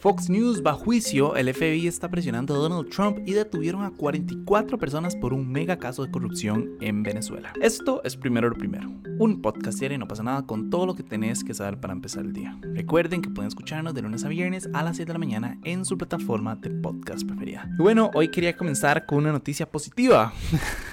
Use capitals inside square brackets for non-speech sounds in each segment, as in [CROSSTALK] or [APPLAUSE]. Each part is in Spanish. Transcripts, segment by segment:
Fox News va a juicio, el FBI está presionando a Donald Trump y detuvieron a 44 personas por un mega caso de corrupción en Venezuela. Esto es primero lo primero, un podcast diario y no pasa nada con todo lo que tenés que saber para empezar el día. Recuerden que pueden escucharnos de lunes a viernes a las 7 de la mañana en su plataforma de podcast preferida. Y bueno, hoy quería comenzar con una noticia positiva. [LAUGHS]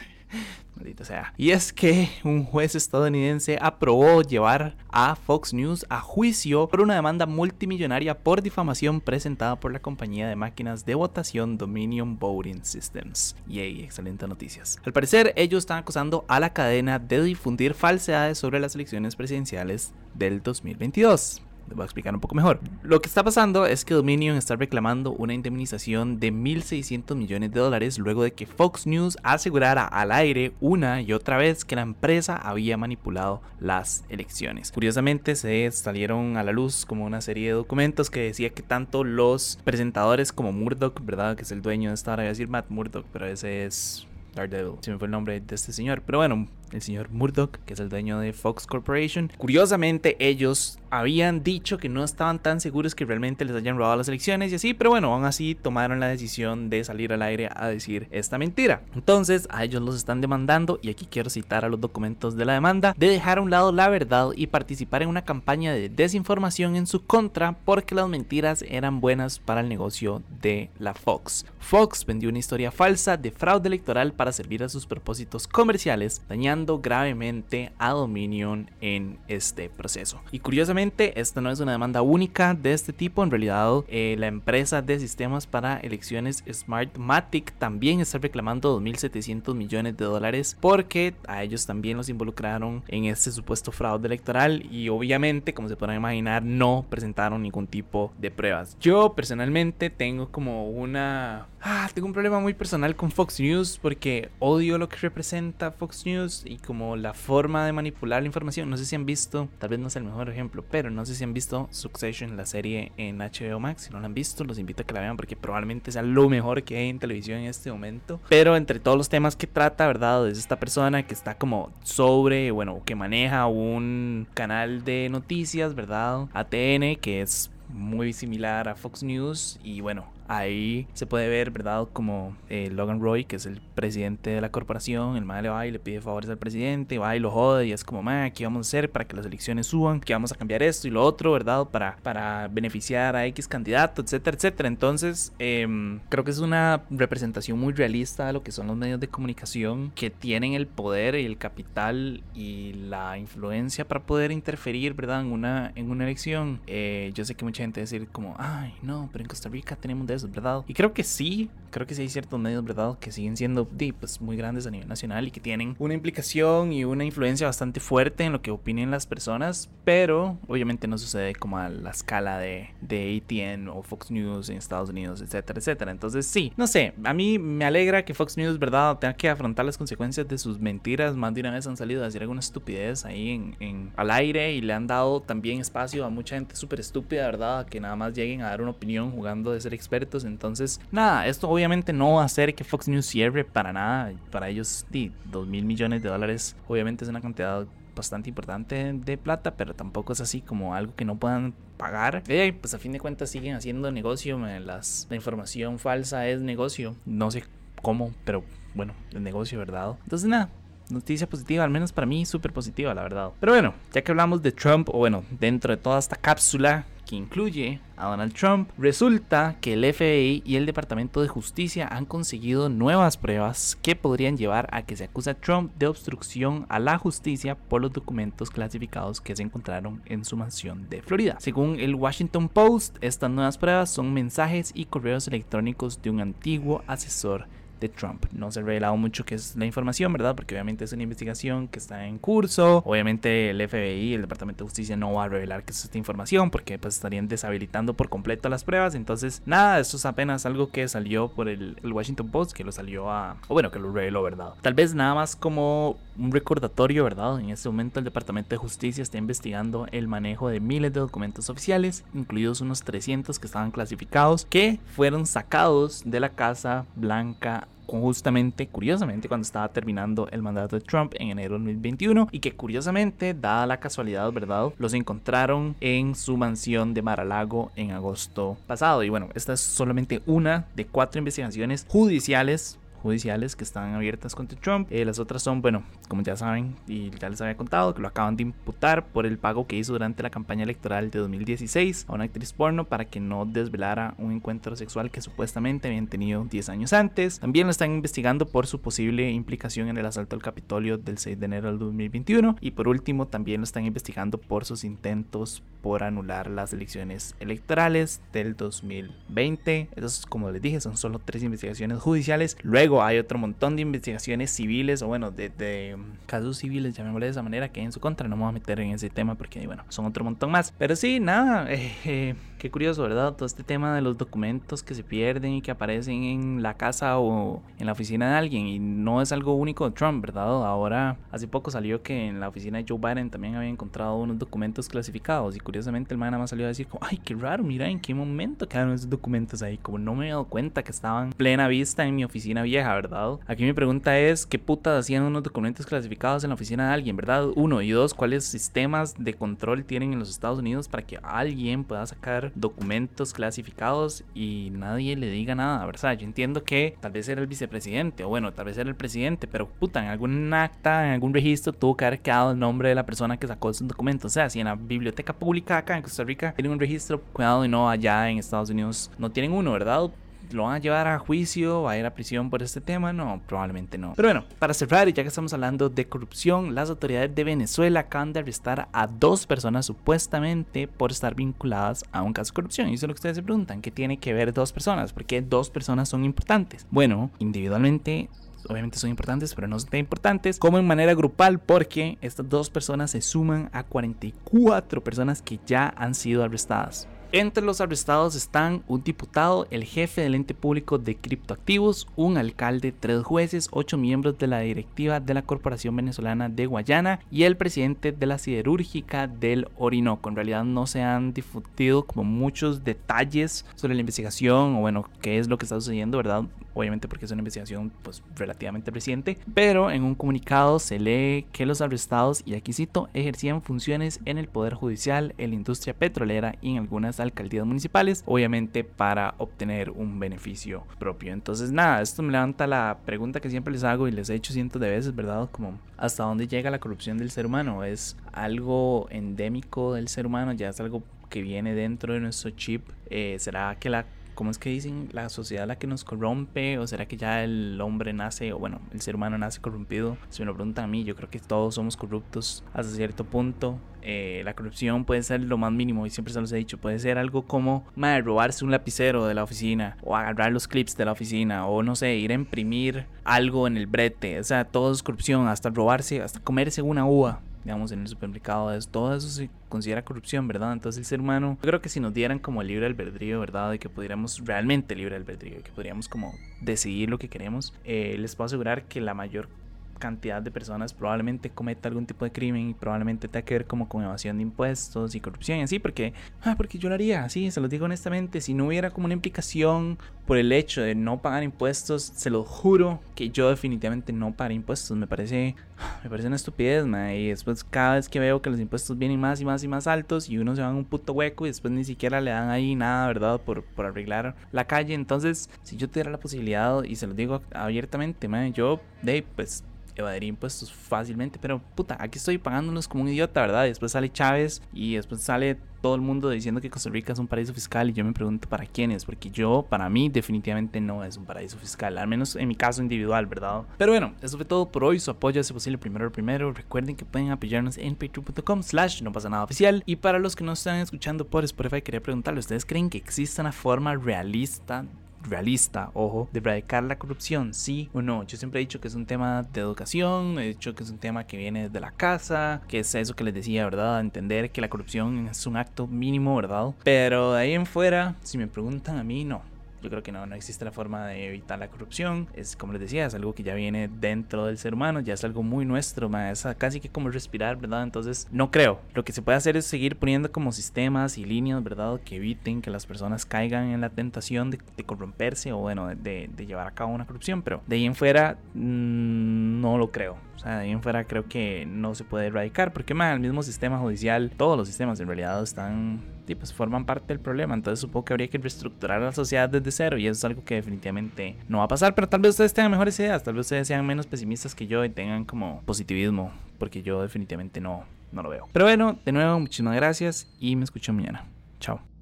Y es que un juez estadounidense aprobó llevar a Fox News a juicio por una demanda multimillonaria por difamación presentada por la compañía de máquinas de votación Dominion Voting Systems. Yay, excelentes noticias. Al parecer, ellos están acusando a la cadena de difundir falsedades sobre las elecciones presidenciales del 2022. Les voy a explicar un poco mejor. Lo que está pasando es que Dominion está reclamando una indemnización de 1.600 millones de dólares luego de que Fox News asegurara al aire una y otra vez que la empresa había manipulado las elecciones. Curiosamente se salieron a la luz como una serie de documentos que decía que tanto los presentadores como Murdoch, ¿verdad? Que es el dueño de esta hora, voy a decir Matt Murdoch, pero ese es Daredevil. Se me fue el nombre de este señor. Pero bueno, el señor Murdoch, que es el dueño de Fox Corporation. Curiosamente, ellos habían dicho que no estaban tan seguros que realmente les hayan robado las elecciones y así, pero bueno, aún así tomaron la decisión de salir al aire a decir esta mentira. Entonces, a ellos los están demandando, y aquí quiero citar a los documentos de la demanda, de dejar a un lado la verdad y participar en una campaña de desinformación en su contra porque las mentiras eran buenas para el negocio de la Fox. Fox vendió una historia falsa de fraude electoral para servir a sus propósitos comerciales, dañando gravemente a Dominion en este proceso. Y curiosamente, esta no es una demanda única de este tipo. En realidad, eh, la empresa de sistemas para elecciones Smartmatic también está reclamando 2.700 millones de dólares porque a ellos también los involucraron en este supuesto fraude electoral y obviamente, como se podrán imaginar, no presentaron ningún tipo de pruebas. Yo personalmente tengo como una... Ah, tengo un problema muy personal con Fox News porque odio lo que representa Fox News y como la forma de manipular la información. No sé si han visto, tal vez no es el mejor ejemplo, pero no sé si han visto Succession, la serie en HBO Max. Si no la han visto, los invito a que la vean porque probablemente sea lo mejor que hay en televisión en este momento. Pero entre todos los temas que trata, ¿verdad? Es esta persona que está como sobre, bueno, que maneja un canal de noticias, ¿verdad? ATN, que es muy similar a Fox News y bueno, Ahí se puede ver, ¿verdad? Como eh, Logan Roy, que es el presidente de la corporación, el madre va y le pide favores al presidente, va y lo jode y es como, ma, ¿qué vamos a hacer para que las elecciones suban? ¿Qué vamos a cambiar esto y lo otro, ¿verdad? Para, para beneficiar a X candidato, etcétera, etcétera. Entonces, em, creo que es una representación muy realista de lo que son los medios de comunicación que tienen el poder y el capital y la influencia para poder interferir, ¿verdad? En una, en una elección. Eh, yo sé que mucha gente va a decir como, ay, no, pero en Costa Rica tenemos de ¿verdad? Y creo que sí, creo que sí hay ciertos medios, ¿verdad? Que siguen siendo pues, muy grandes a nivel nacional y que tienen una implicación y una influencia bastante fuerte en lo que opinen las personas, pero obviamente no sucede como a la escala de, de ATN o Fox News en Estados Unidos, etcétera, etcétera. Entonces sí, no sé, a mí me alegra que Fox News, ¿verdad? Tenga que afrontar las consecuencias de sus mentiras. Más de una vez han salido a decir alguna estupidez ahí en, en al aire y le han dado también espacio a mucha gente súper estúpida, ¿verdad? Que nada más lleguen a dar una opinión jugando de ser expertos entonces, nada, esto obviamente no va a hacer que Fox News cierre para nada. Para ellos, 2 mil millones de dólares, obviamente es una cantidad bastante importante de plata, pero tampoco es así como algo que no puedan pagar. Y pues a fin de cuentas siguen haciendo negocio. Las, la información falsa es negocio. No sé cómo, pero bueno, el negocio, ¿verdad? Entonces, nada, noticia positiva, al menos para mí súper positiva, la verdad. Pero bueno, ya que hablamos de Trump, o bueno, dentro de toda esta cápsula que incluye a Donald Trump, resulta que el FBI y el Departamento de Justicia han conseguido nuevas pruebas que podrían llevar a que se acuse a Trump de obstrucción a la justicia por los documentos clasificados que se encontraron en su mansión de Florida. Según el Washington Post, estas nuevas pruebas son mensajes y correos electrónicos de un antiguo asesor Trump. No se ha revelado mucho qué es la información, ¿verdad? Porque obviamente es una investigación que está en curso. Obviamente el FBI, el Departamento de Justicia no va a revelar qué es esta información porque pues estarían deshabilitando por completo las pruebas. Entonces, nada, esto es apenas algo que salió por el, Washington Post, que lo salió a... O bueno, que lo reveló, ¿verdad? Tal vez nada más como un recordatorio, ¿verdad? En este momento el Departamento de Justicia está investigando el manejo de miles de documentos oficiales, incluidos unos 300 que estaban clasificados, que fueron sacados de la Casa Blanca justamente, curiosamente, cuando estaba terminando el mandato de Trump en enero de 2021 y que curiosamente, dada la casualidad, ¿verdad? Los encontraron en su mansión de Mar-a-Lago en agosto pasado. Y bueno, esta es solamente una de cuatro investigaciones judiciales judiciales que están abiertas contra Trump. Eh, las otras son, bueno, como ya saben y ya les había contado, que lo acaban de imputar por el pago que hizo durante la campaña electoral de 2016 a una actriz porno para que no desvelara un encuentro sexual que supuestamente habían tenido 10 años antes. También lo están investigando por su posible implicación en el asalto al Capitolio del 6 de enero del 2021. Y por último, también lo están investigando por sus intentos por anular las elecciones electorales del 2020. Esos, como les dije, son solo tres investigaciones judiciales. Luego hay otro montón de investigaciones civiles o bueno, de, casos civiles, llamémosle de esa manera, que en su contra. No me voy a meter en ese tema porque bueno, son otro montón más. Pero sí, nada, [LAUGHS] eh, eh, qué curioso, ¿verdad? Todo este tema de los documentos que se pierden y que aparecen en la casa o en la oficina de alguien y no es algo único de Trump, ¿verdad? Ahora, hace poco salió que en la oficina de Joe Biden también había encontrado unos documentos clasificados y curiosamente el man nada más salió a decir ay, qué raro, mira en qué momento quedaron esos documentos ahí, como no me he dado cuenta que estaban plena vista en mi oficina vieja ¿verdad? Aquí mi pregunta es, ¿qué putas hacían unos documentos clasificados en la oficina de alguien, verdad? Uno, y dos, ¿cuáles sistemas de control tienen en los Estados Unidos para que alguien pueda sacar documentos clasificados y nadie le diga nada, ¿verdad? Yo entiendo que tal vez era el vicepresidente, o bueno, tal vez era el presidente, pero puta, en algún acta, en algún registro tuvo que haber quedado el nombre de la persona que sacó esos documentos. O sea, si en la biblioteca pública acá en Costa Rica tienen un registro, cuidado y no allá en Estados Unidos no tienen uno, ¿verdad? ¿Lo van a llevar a juicio? ¿Va a ir a prisión por este tema? No, probablemente no. Pero bueno, para cerrar, y ya que estamos hablando de corrupción, las autoridades de Venezuela acaban de arrestar a dos personas supuestamente por estar vinculadas a un caso de corrupción. Y eso es lo que ustedes se preguntan, ¿qué tiene que ver dos personas? ¿Por qué dos personas son importantes? Bueno, individualmente obviamente son importantes, pero no son tan importantes como en manera grupal, porque estas dos personas se suman a 44 personas que ya han sido arrestadas. Entre los arrestados están un diputado, el jefe del ente público de criptoactivos, un alcalde, tres jueces, ocho miembros de la directiva de la Corporación Venezolana de Guayana y el presidente de la siderúrgica del Orinoco. En realidad no se han difundido como muchos detalles sobre la investigación o bueno, qué es lo que está sucediendo, ¿verdad? Obviamente porque es una investigación pues relativamente reciente, pero en un comunicado se lee que los arrestados, y aquí ejercían funciones en el Poder Judicial, en la industria petrolera y en algunas alcaldías municipales, obviamente para obtener un beneficio propio. Entonces, nada, esto me levanta la pregunta que siempre les hago y les he hecho cientos de veces, ¿verdad? Como, ¿hasta dónde llega la corrupción del ser humano? ¿Es algo endémico del ser humano? ¿Ya es algo que viene dentro de nuestro chip? Eh, ¿Será que la ¿cómo es que dicen? La sociedad la que nos corrompe, o será que ya el hombre nace, o bueno, el ser humano nace corrompido. Si me lo preguntan a mí, yo creo que todos somos corruptos hasta cierto punto. Eh, la corrupción puede ser lo más mínimo, y siempre se los he dicho, puede ser algo como madre, robarse un lapicero de la oficina, o agarrar los clips de la oficina, o no sé, ir a imprimir algo en el brete. O sea, todo es corrupción, hasta robarse, hasta comerse una uva digamos, en el supermercado, es, todo eso se considera corrupción, ¿verdad? Entonces el ser humano, yo creo que si nos dieran como libre albedrío, ¿verdad? De que pudiéramos realmente libre albedrío, que podríamos como decidir lo que queremos, eh, les puedo asegurar que la mayor cantidad de personas probablemente cometa algún tipo de crimen y probablemente tenga que ver como con evasión de impuestos y corrupción y así, porque, ah, porque yo lo haría, así, se lo digo honestamente, si no hubiera como una implicación por el hecho de no pagar impuestos, se lo juro que yo definitivamente no pagaré impuestos, me parece, [SIGHS] me parece una estupidez, man, y después cada vez que veo que los impuestos vienen más y más y más altos y uno se va en un puto hueco y después ni siquiera le dan ahí nada, ¿verdad? Por, por arreglar la calle, entonces, si yo tuviera la posibilidad, y se lo digo abiertamente, man, yo, de, pues evadir impuestos fácilmente, pero puta, aquí estoy pagándolos como un idiota, ¿verdad? Después sale Chávez y después sale todo el mundo diciendo que Costa Rica es un paraíso fiscal y yo me pregunto para quiénes, porque yo, para mí, definitivamente no es un paraíso fiscal, al menos en mi caso individual, ¿verdad? Pero bueno, eso fue todo por hoy, su apoyo es posible primero primero, recuerden que pueden apoyarnos en patreon.com slash no pasa nada oficial y para los que no están escuchando por Spotify quería preguntarle, ¿ustedes creen que existe una forma realista realista, ojo, de erradicar la corrupción, sí o no. Yo siempre he dicho que es un tema de educación, he dicho que es un tema que viene de la casa, que es eso que les decía, ¿verdad? Entender que la corrupción es un acto mínimo, ¿verdad? Pero de ahí en fuera, si me preguntan a mí, no Yo creo que no, no existe la forma de evitar la corrupción. Es como les decía, es algo que ya viene dentro del ser humano, ya es algo muy nuestro, es casi que como respirar, ¿verdad? Entonces, no creo. Lo que se puede hacer es seguir poniendo como sistemas y líneas, ¿verdad? Que eviten que las personas caigan en la tentación de, corromperse o, bueno, de, llevar a cabo una corrupción. Pero de ahí en fuera, mm, no lo creo. O sea, de ahí en fuera creo que no se puede erradicar, porque más el mismo sistema judicial, todos los sistemas en realidad están pues forman parte del problema. Entonces supongo que habría que reestructurar la sociedad desde cero y eso es algo que definitivamente no va a pasar. Pero tal vez ustedes tengan mejores ideas, tal vez ustedes sean menos pesimistas que yo y tengan como positivismo, porque yo definitivamente no, no lo veo. Pero bueno, de nuevo, muchísimas gracias y me escucho mañana. Chao.